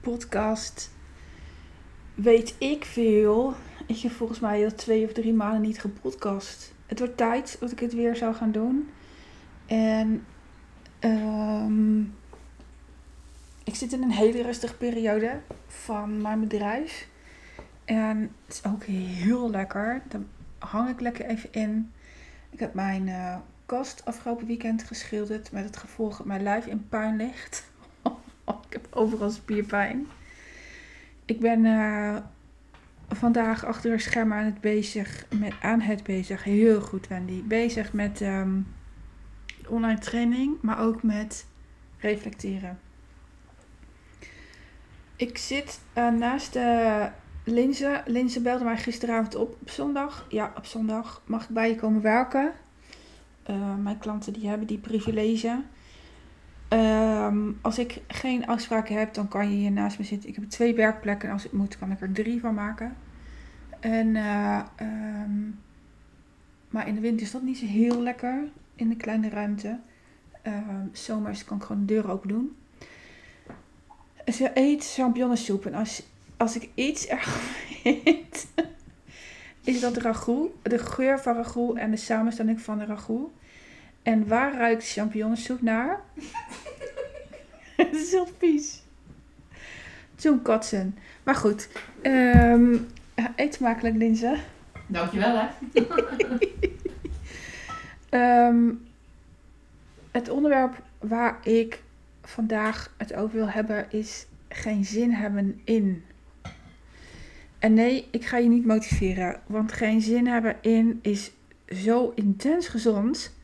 podcast. Weet ik veel. Ik heb volgens mij al twee of drie maanden niet gepodcast. Het wordt tijd dat ik het weer zou gaan doen. En ehm, ik zit in een hele rustige periode van mijn bedrijf. En het is ook heel lekker. Daar hang ik lekker even in. Ik heb mijn eh, kast afgelopen weekend geschilderd met het gevolg dat mijn lijf in puin ligt. Overal spierpijn. Ik ben eh, vandaag achter een scherm aan het bezig, met, aan het bezig, heel goed Wendy, bezig met ehm, online training, maar ook met reflecteren. Ik zit uh, naast de Linze. Linze belde mij gisteravond op op zondag. Ja, op zondag mag ik bij je komen werken. Mijn klanten die hebben die privilege. Um, als ik geen afspraken heb, dan kan je hier naast me zitten. Ik heb twee werkplekken en als het moet, kan ik er drie van maken. En, uh, um, maar in de winter is dat niet zo heel lekker in de kleine ruimte. Uh, zomers kan ik gewoon de deur open doen. Ze eet champignonsoep en als, als ik iets erg vind, is dat ragout. De geur van ragout en de samenstelling van de ragout. En waar ruikt champignonsoep naar? Het is heel vies. Zo'n katsen. Maar goed. Um, eet smakelijk, Linze. Dankjewel, hè. um, het onderwerp waar ik vandaag het over wil hebben is geen zin hebben in. En nee, ik ga je niet motiveren. Want geen zin hebben in is zo intens gezond.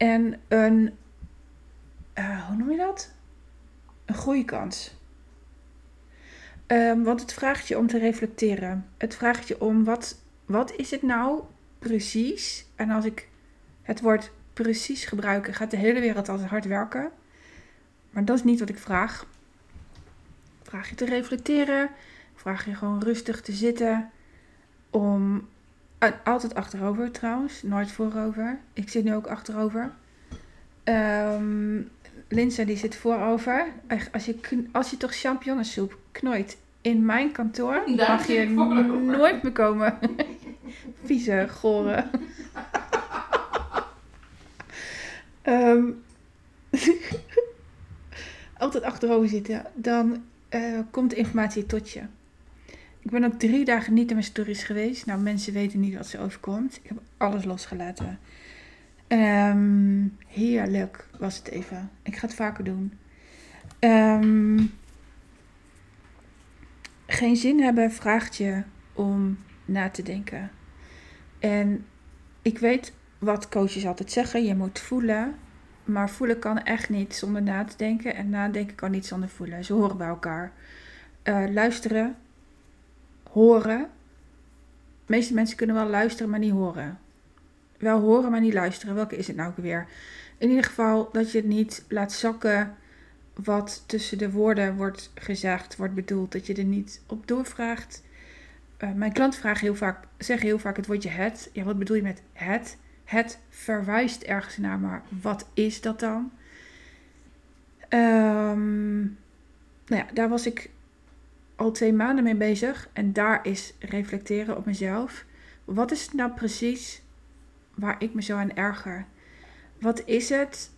En een, uh, hoe noem je dat? Een groeikans. Um, want het vraagt je om te reflecteren. Het vraagt je om wat, wat is het nou precies? En als ik het woord precies gebruik, gaat de hele wereld altijd hard werken. Maar dat is niet wat ik vraag. Ik vraag je te reflecteren. Ik vraag je gewoon rustig te zitten. Om altijd achterover trouwens, nooit voorover. Ik zit nu ook achterover. Um, Linsa die zit voorover. Als je, als je toch champignonsoep knooit in mijn kantoor, Daar mag je nooit meer komen. Vieze, gore. um, altijd achterover zitten. Dan uh, komt de informatie tot je. Ik ben ook drie dagen niet in mijn stories geweest. Nou, mensen weten niet wat ze overkomt. Ik heb alles losgelaten. Um, heerlijk was het even. Ik ga het vaker doen. Um, geen zin hebben vraagt je om na te denken. En ik weet wat coaches altijd zeggen. Je moet voelen. Maar voelen kan echt niet zonder na te denken. En nadenken kan niet zonder voelen. Ze horen bij elkaar. Uh, luisteren horen. De meeste mensen kunnen wel luisteren, maar niet horen. Wel horen, maar niet luisteren. Welke is het nou weer? In ieder geval dat je het niet laat zakken wat tussen de woorden wordt gezegd, wordt bedoeld. Dat je er niet op doorvraagt. Uh, mijn klanten vragen heel vaak, zeggen heel vaak het woordje het. Ja, wat bedoel je met het? Het verwijst ergens naar, maar wat is dat dan? Um, nou ja, daar was ik al twee maanden mee bezig. En daar is reflecteren op mezelf. Wat is het nou precies waar ik me zo aan erger? Wat is het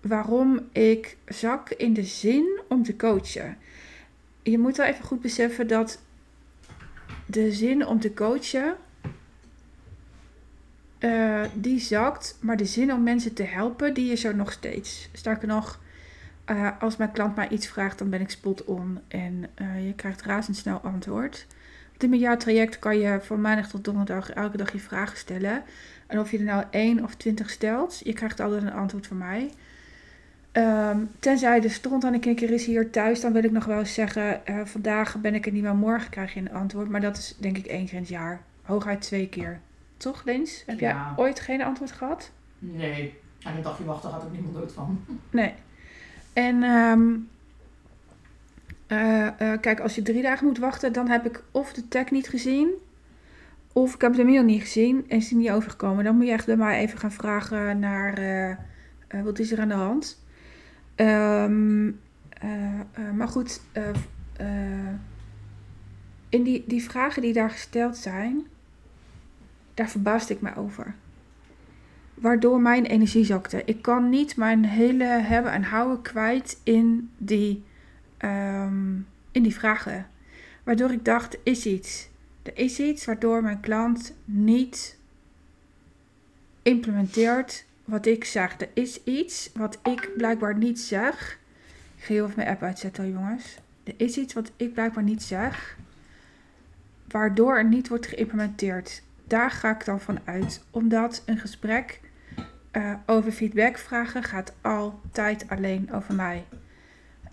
waarom ik zak in de zin om te coachen? Je moet wel even goed beseffen dat de zin om te coachen, uh, die zakt. Maar de zin om mensen te helpen, die is er nog steeds. Sterker nog, uh, als mijn klant mij iets vraagt, dan ben ik spot on. En uh, je krijgt razendsnel antwoord. Want in mijn jaartraject kan je van maandag tot donderdag elke dag je vragen stellen. En of je er nou één of twintig stelt, je krijgt altijd een antwoord van mij. Um, tenzij de stond aan de keer is hier thuis, dan wil ik nog wel eens zeggen: uh, vandaag ben ik er niet, maar morgen krijg je een antwoord. Maar dat is denk ik één keer in het jaar. Hooguit twee keer. Toch, Lins? Heb ja. jij ooit geen antwoord gehad? Nee. En een dagje wachten gaat ook niemand dood van. Nee. En um, uh, uh, kijk, als je drie dagen moet wachten, dan heb ik of de tag niet gezien, of ik heb de mail niet gezien en is die niet overgekomen. Dan moet je echt bij mij even gaan vragen naar uh, wat is er aan de hand. Um, maar goed, eh, in die, die vragen die daar gesteld zijn, daar verbaasde ik me over. Waardoor mijn energie zakte. Ik kan niet mijn hele hebben en houden kwijt in die, ehm, in die vragen. Waardoor ik dacht, is iets. Er is iets waardoor mijn klant niet implementeert wat ik zeg. Er is iets wat ik blijkbaar niet zeg. Ik ga heel even mijn app uitzetten, jongens. Er is iets wat ik blijkbaar niet zeg, waardoor er niet wordt geïmplementeerd. Daar ga ik dan van uit, omdat een gesprek uh, over feedbackvragen gaat altijd alleen over mij.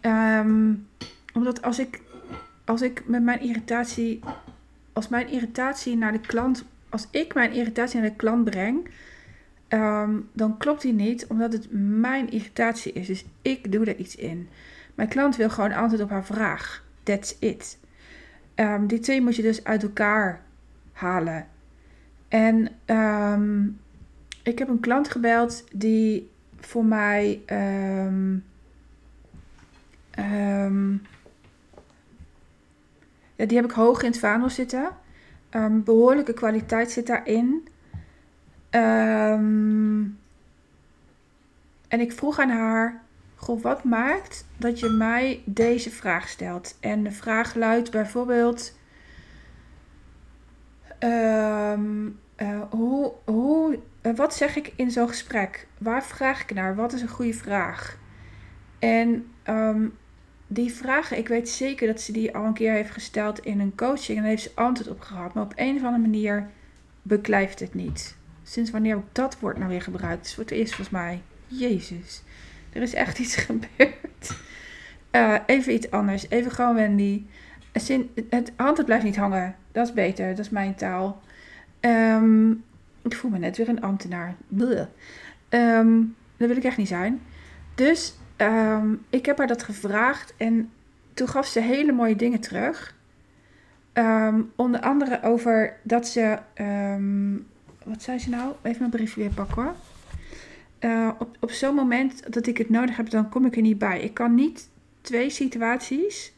Um, omdat als ik, als ik met mijn irritatie, als mijn irritatie naar de klant, als ik mijn irritatie naar de klant breng, um, dan klopt die niet, omdat het mijn irritatie is. Dus ik doe er iets in. Mijn klant wil gewoon antwoord op haar vraag. That's it. Um, die twee moet je dus uit elkaar halen. En um, ik heb een klant gebeld die voor mij. Um, ja, die heb ik hoog in het vaandel zitten. behoorlijke kwaliteit zit daarin. en ik vroeg aan haar: Goh, wat maakt dat je mij deze vraag stelt? En de vraag luidt bijvoorbeeld: uh, hoe, hoe, wat zeg ik in zo'n gesprek? Waar vraag ik naar? Wat is een goede vraag? En um, die vragen, ik weet zeker dat ze die al een keer heeft gesteld in een coaching en heeft ze antwoord op gehad. Maar op een of andere manier beklijft het niet. Sinds wanneer ik dat woord nou weer gebruikt? Het is het eerst volgens mij. Jezus. Er is echt iets gebeurd. Uh, even iets anders. Even gewoon Wendy. Het antwoord blijft niet hangen. Dat is beter. Dat is mijn taal. Um, ik voel me net weer een ambtenaar. Um, dat wil ik echt niet zijn. Dus um, ik heb haar dat gevraagd. En toen gaf ze hele mooie dingen terug. onder andere over dat ze... wat zei ze nou? Even mijn briefje weer pakken hoor. Uh, op, op zo'n moment dat ik het nodig heb, dan kom ik er niet bij. Ik kan niet twee situaties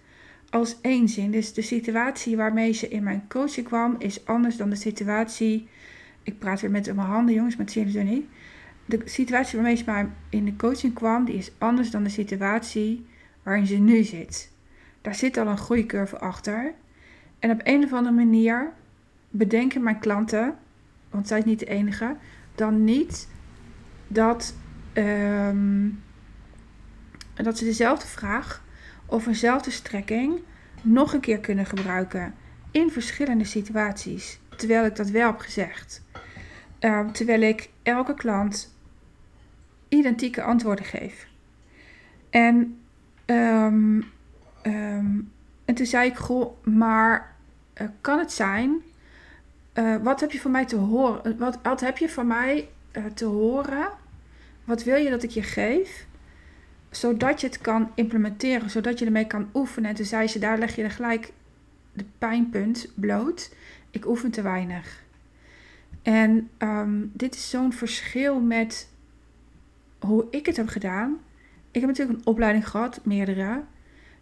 als één zien. Dus de situatie waarmee ze in mijn coaching kwam, is anders dan de situatie. Ik praat weer met mijn handen, jongens, met niet. De situatie waarmee ze maar in de coaching kwam, die is anders dan de situatie waarin ze nu zit. Daar zit al een groeicurve achter. En op een of andere manier bedenken mijn klanten, want zij is niet de enige, dan niet dat, um, dat ze dezelfde vraag of eenzelfde strekking nog een keer kunnen gebruiken in verschillende situaties. Terwijl ik dat wel heb gezegd. Um, terwijl ik elke klant identieke antwoorden geef. En, um, en toen zei ik, goh, maar uh, kan het zijn? Uh, wat heb je van mij te horen? Wat, wat heb je van mij te horen? Wat wil je dat ik je geef? zodat je het kan implementeren, zodat je ermee kan oefenen. En toen zei ze, daar leg je er gelijk de pijnpunt bloot. Ik oefen te weinig. En um, dit is zo'n verschil met hoe ik het heb gedaan. Ik heb natuurlijk een opleiding gehad, meerdere.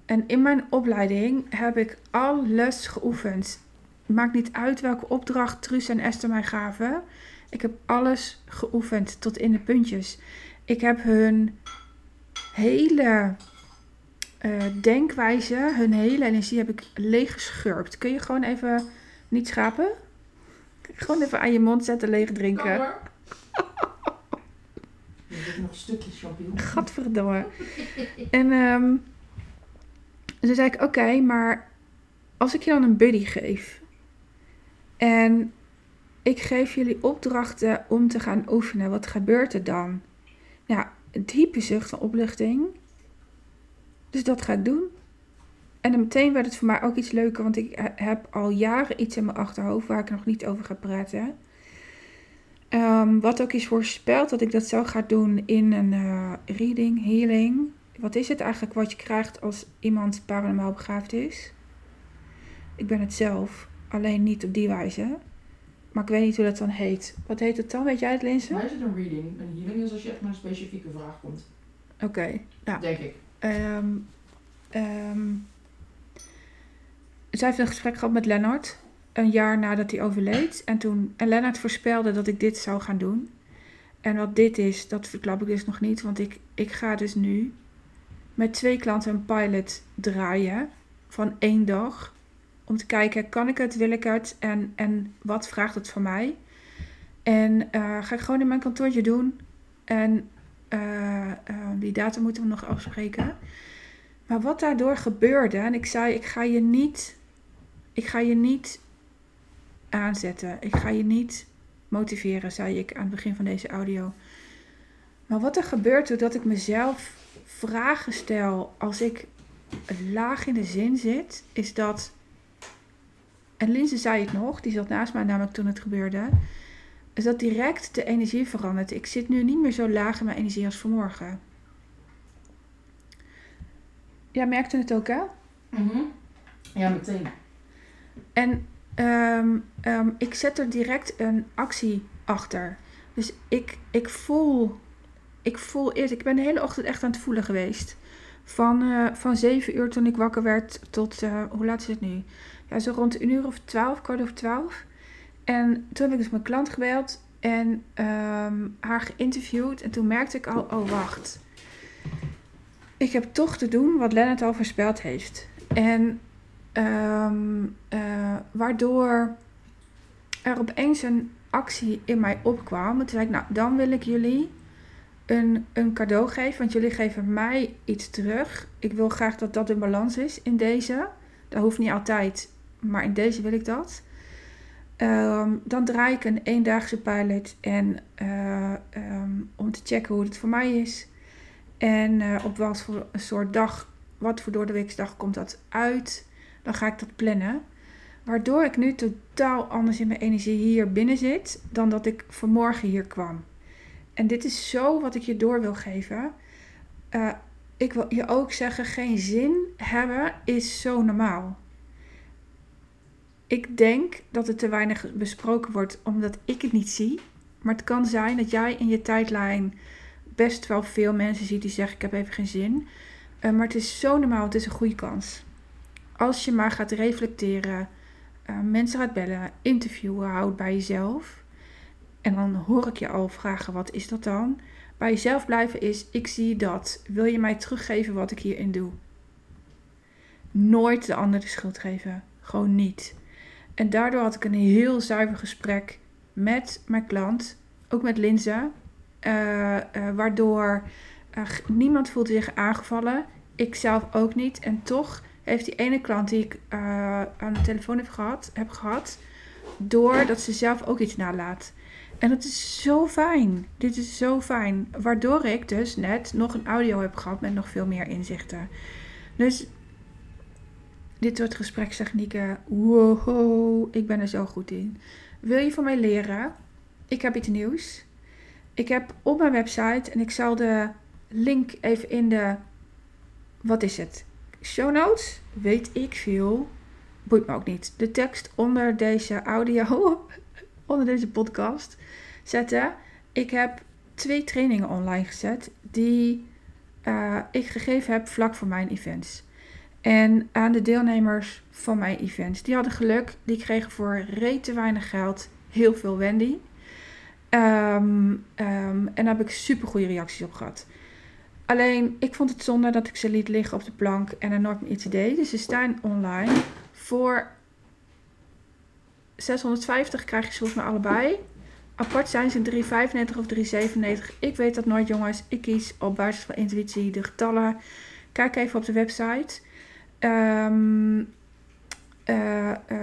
En in mijn opleiding heb ik alles geoefend. Maakt niet uit welke opdracht Truus en Esther mij gaven. Ik heb alles geoefend tot in de puntjes. Ik heb hun hele uh, denkwijze, hun hele energie heb ik leeggeschurpt. Kun je gewoon even niet schapen? Gewoon even aan je mond zetten, leeg drinken. Kan Je nog een stukje champignon. Gadverdamme. en um, toen zei ik, oké, maar als ik je dan een buddy geef... en ik geef jullie opdrachten om te gaan oefenen, wat gebeurt er dan? Ja, een diepe zucht van opluchting. Dus dat ga ik doen. En dan meteen werd het voor mij ook iets leuker, want ik heb al jaren iets in mijn achterhoofd waar ik nog niet over ga praten. Um, wat ook is voorspeld dat ik dat zou gaan doen in een uh, reading, healing. Wat is het eigenlijk wat je krijgt als iemand paranormaal begaafd is? Ik ben het zelf, alleen niet op die wijze. Maar ik weet niet hoe dat dan heet. Wat heet het dan? Weet jij het, Linse? Mij is het een reading. Een healing is als je echt met een specifieke vraag komt. Oké, okay, Denk ik. Um, um, zij heeft een gesprek gehad met Lennart. Een jaar nadat hij overleed. En toen. En Lennart voorspelde dat ik dit zou gaan doen. En wat dit is, dat verklap ik dus nog niet. Want ik, ik ga dus nu met twee klanten een pilot draaien. Van één dag. Om te kijken, kan ik het, wil ik het? En, en wat vraagt het van mij? En eh, ga ik gewoon in mijn kantoortje doen. En eh, eh, die datum moeten we nog afspreken. Maar wat daardoor gebeurde, en ik zei, ik ga je niet, ik ga je niet aanzetten. Ik ga je niet motiveren, zei ik aan het begin van deze audio. Maar wat er gebeurt doordat ik mezelf vragen stel als ik laag in de zin zit, is dat. En Linse zei het nog, die zat naast mij namelijk toen het gebeurde. Is dat direct de energie verandert. Ik zit nu niet meer zo laag in mijn energie als vanmorgen. Jij merkte het ook, hè? Mhm. Ja, meteen. En ehm, ehm, ik zet er direct een actie achter. Dus ik, ik voel, ik voel eerst, ik ben de hele ochtend echt aan het voelen geweest. Van, eh, van 7 uur toen ik wakker werd tot, eh, hoe laat is het nu? Ja, zo rond een uur of twaalf, kwart over twaalf. En toen heb ik dus mijn klant gebeld en ehm, haar geïnterviewd. En toen merkte ik al, oh wacht. Ik heb toch te doen wat Lennart al voorspeld heeft. En ehm, eh, waardoor er opeens een actie in mij opkwam. En toen zei ik, nou, dan wil ik jullie een, een cadeau geven. Want jullie geven mij iets terug. Ik wil graag dat dat in balans is in deze. Dat hoeft niet altijd, maar in deze wil ik dat. Ehm, dan draai ik een eendaagse pilot en, eh, ehm, om te checken hoe het voor mij is. En uh, op wat voor een soort dag, wat voor door de weeksdag komt dat uit. Dan ga ik dat plannen. Waardoor ik nu totaal anders in mijn energie hier binnen zit dan dat ik vanmorgen hier kwam. En dit is zo wat ik je door wil geven. Uh, ik wil je ook zeggen, geen zin hebben is zo normaal. Ik denk dat het te weinig besproken wordt omdat ik het niet zie. Maar het kan zijn dat jij in je tijdlijn best wel veel mensen ziet die zeggen: Ik heb even geen zin. Uh, maar het is zo normaal, het is een goede kans. Als je maar gaat reflecteren, uh, mensen gaat bellen, interviewen, houd bij jezelf. En dan hoor ik je al vragen: Wat is dat dan? Bij jezelf blijven is: Ik zie dat. Wil je mij teruggeven wat ik hierin doe? Nooit de ander de schuld geven. Gewoon niet. En daardoor had ik een heel zuiver gesprek met mijn klant, ook met Linze. Uh, uh, waardoor niemand voelde zich aangevallen. Ik zelf ook niet. En toch heeft die ene klant die ik aan de telefoon heb gehad, heb gehad, doordat ze zelf ook iets nalaat. En dat is zo fijn. Dit is zo fijn. Waardoor ik dus net nog een audio heb gehad met nog veel meer inzichten. Dus dit soort gesprekstechnieken, wow, ik ben er zo goed in. Wil je van mij leren? Ik heb iets nieuws. Ik heb op mijn website, en ik zal de link even in de, wat is het? Show notes? Weet ik veel. Boeit me ook niet. De tekst onder deze audio, onder deze podcast zetten. Ik heb twee trainingen online gezet die uh, ik gegeven heb vlak voor mijn events. En aan de deelnemers van mijn events. Die hadden geluk. Die kregen voor rete weinig geld heel veel Wendy. Um, um, en daar heb ik super goede reacties op gehad. Alleen, ik vond het zonde dat ik ze liet liggen op de plank en er nooit meer iets deed. Dus ze staan online. Voor 650 krijg je ze volgens mij allebei. Apart zijn ze 3,95 of 3,97. Ik weet dat nooit, jongens. Ik kies op basis van intuïtie de getallen. Kijk even op de website. Um,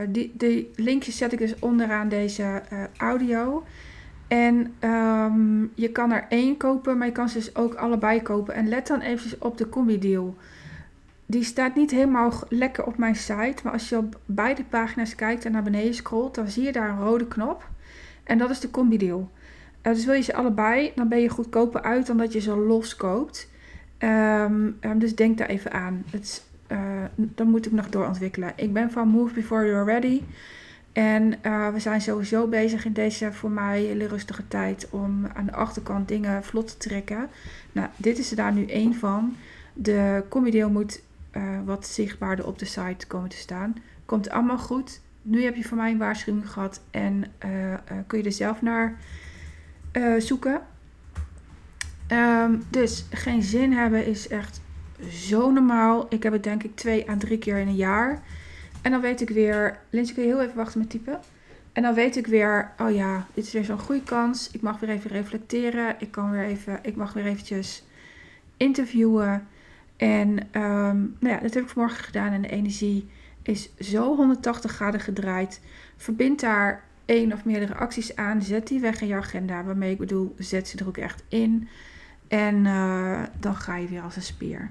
die, die linkjes zet ik dus onderaan deze uh, audio. En um, je kan er één kopen, maar je kan ze dus ook allebei kopen. En let dan even op de combi-deal. Die staat niet helemaal lekker op mijn site. Maar als je op beide pagina's kijkt en naar beneden scrolt, dan zie je daar een rode knop. En dat is de combi-deal. dus wil je ze allebei, dan ben je goedkoper uit dan dat je ze los koopt. Um, dus denk daar even aan. Het uh, dan moet ik nog doorontwikkelen. Ik ben van Move Before You're Ready. En uh, we zijn sowieso bezig in deze voor mij hele rustige tijd om aan de achterkant dingen vlot te trekken. Nou, dit is er daar nu één van. De comedy moet eh, wat zichtbaarder op de site komen te staan. Komt allemaal goed. Nu heb je van mij een waarschuwing gehad en eh, eh, kun je er zelf naar eh, zoeken. Ehm, dus geen zin hebben is echt zo normaal. Ik heb het denk ik twee à drie keer in een jaar. En dan weet ik weer, Lindsay kun je heel even wachten met typen. En dan weet ik weer, oh ja, dit is weer zo'n goede kans. Ik mag weer even reflecteren. Ik, kan weer even, ik mag weer eventjes interviewen. En ehm, nou ja, dat heb ik vanmorgen gedaan. En de energie is zo 180 graden gedraaid. Verbind daar één of meerdere acties aan. Zet die weg in je agenda. Waarmee ik bedoel, zet ze er ook echt in. En eh, dan ga je weer als een speer.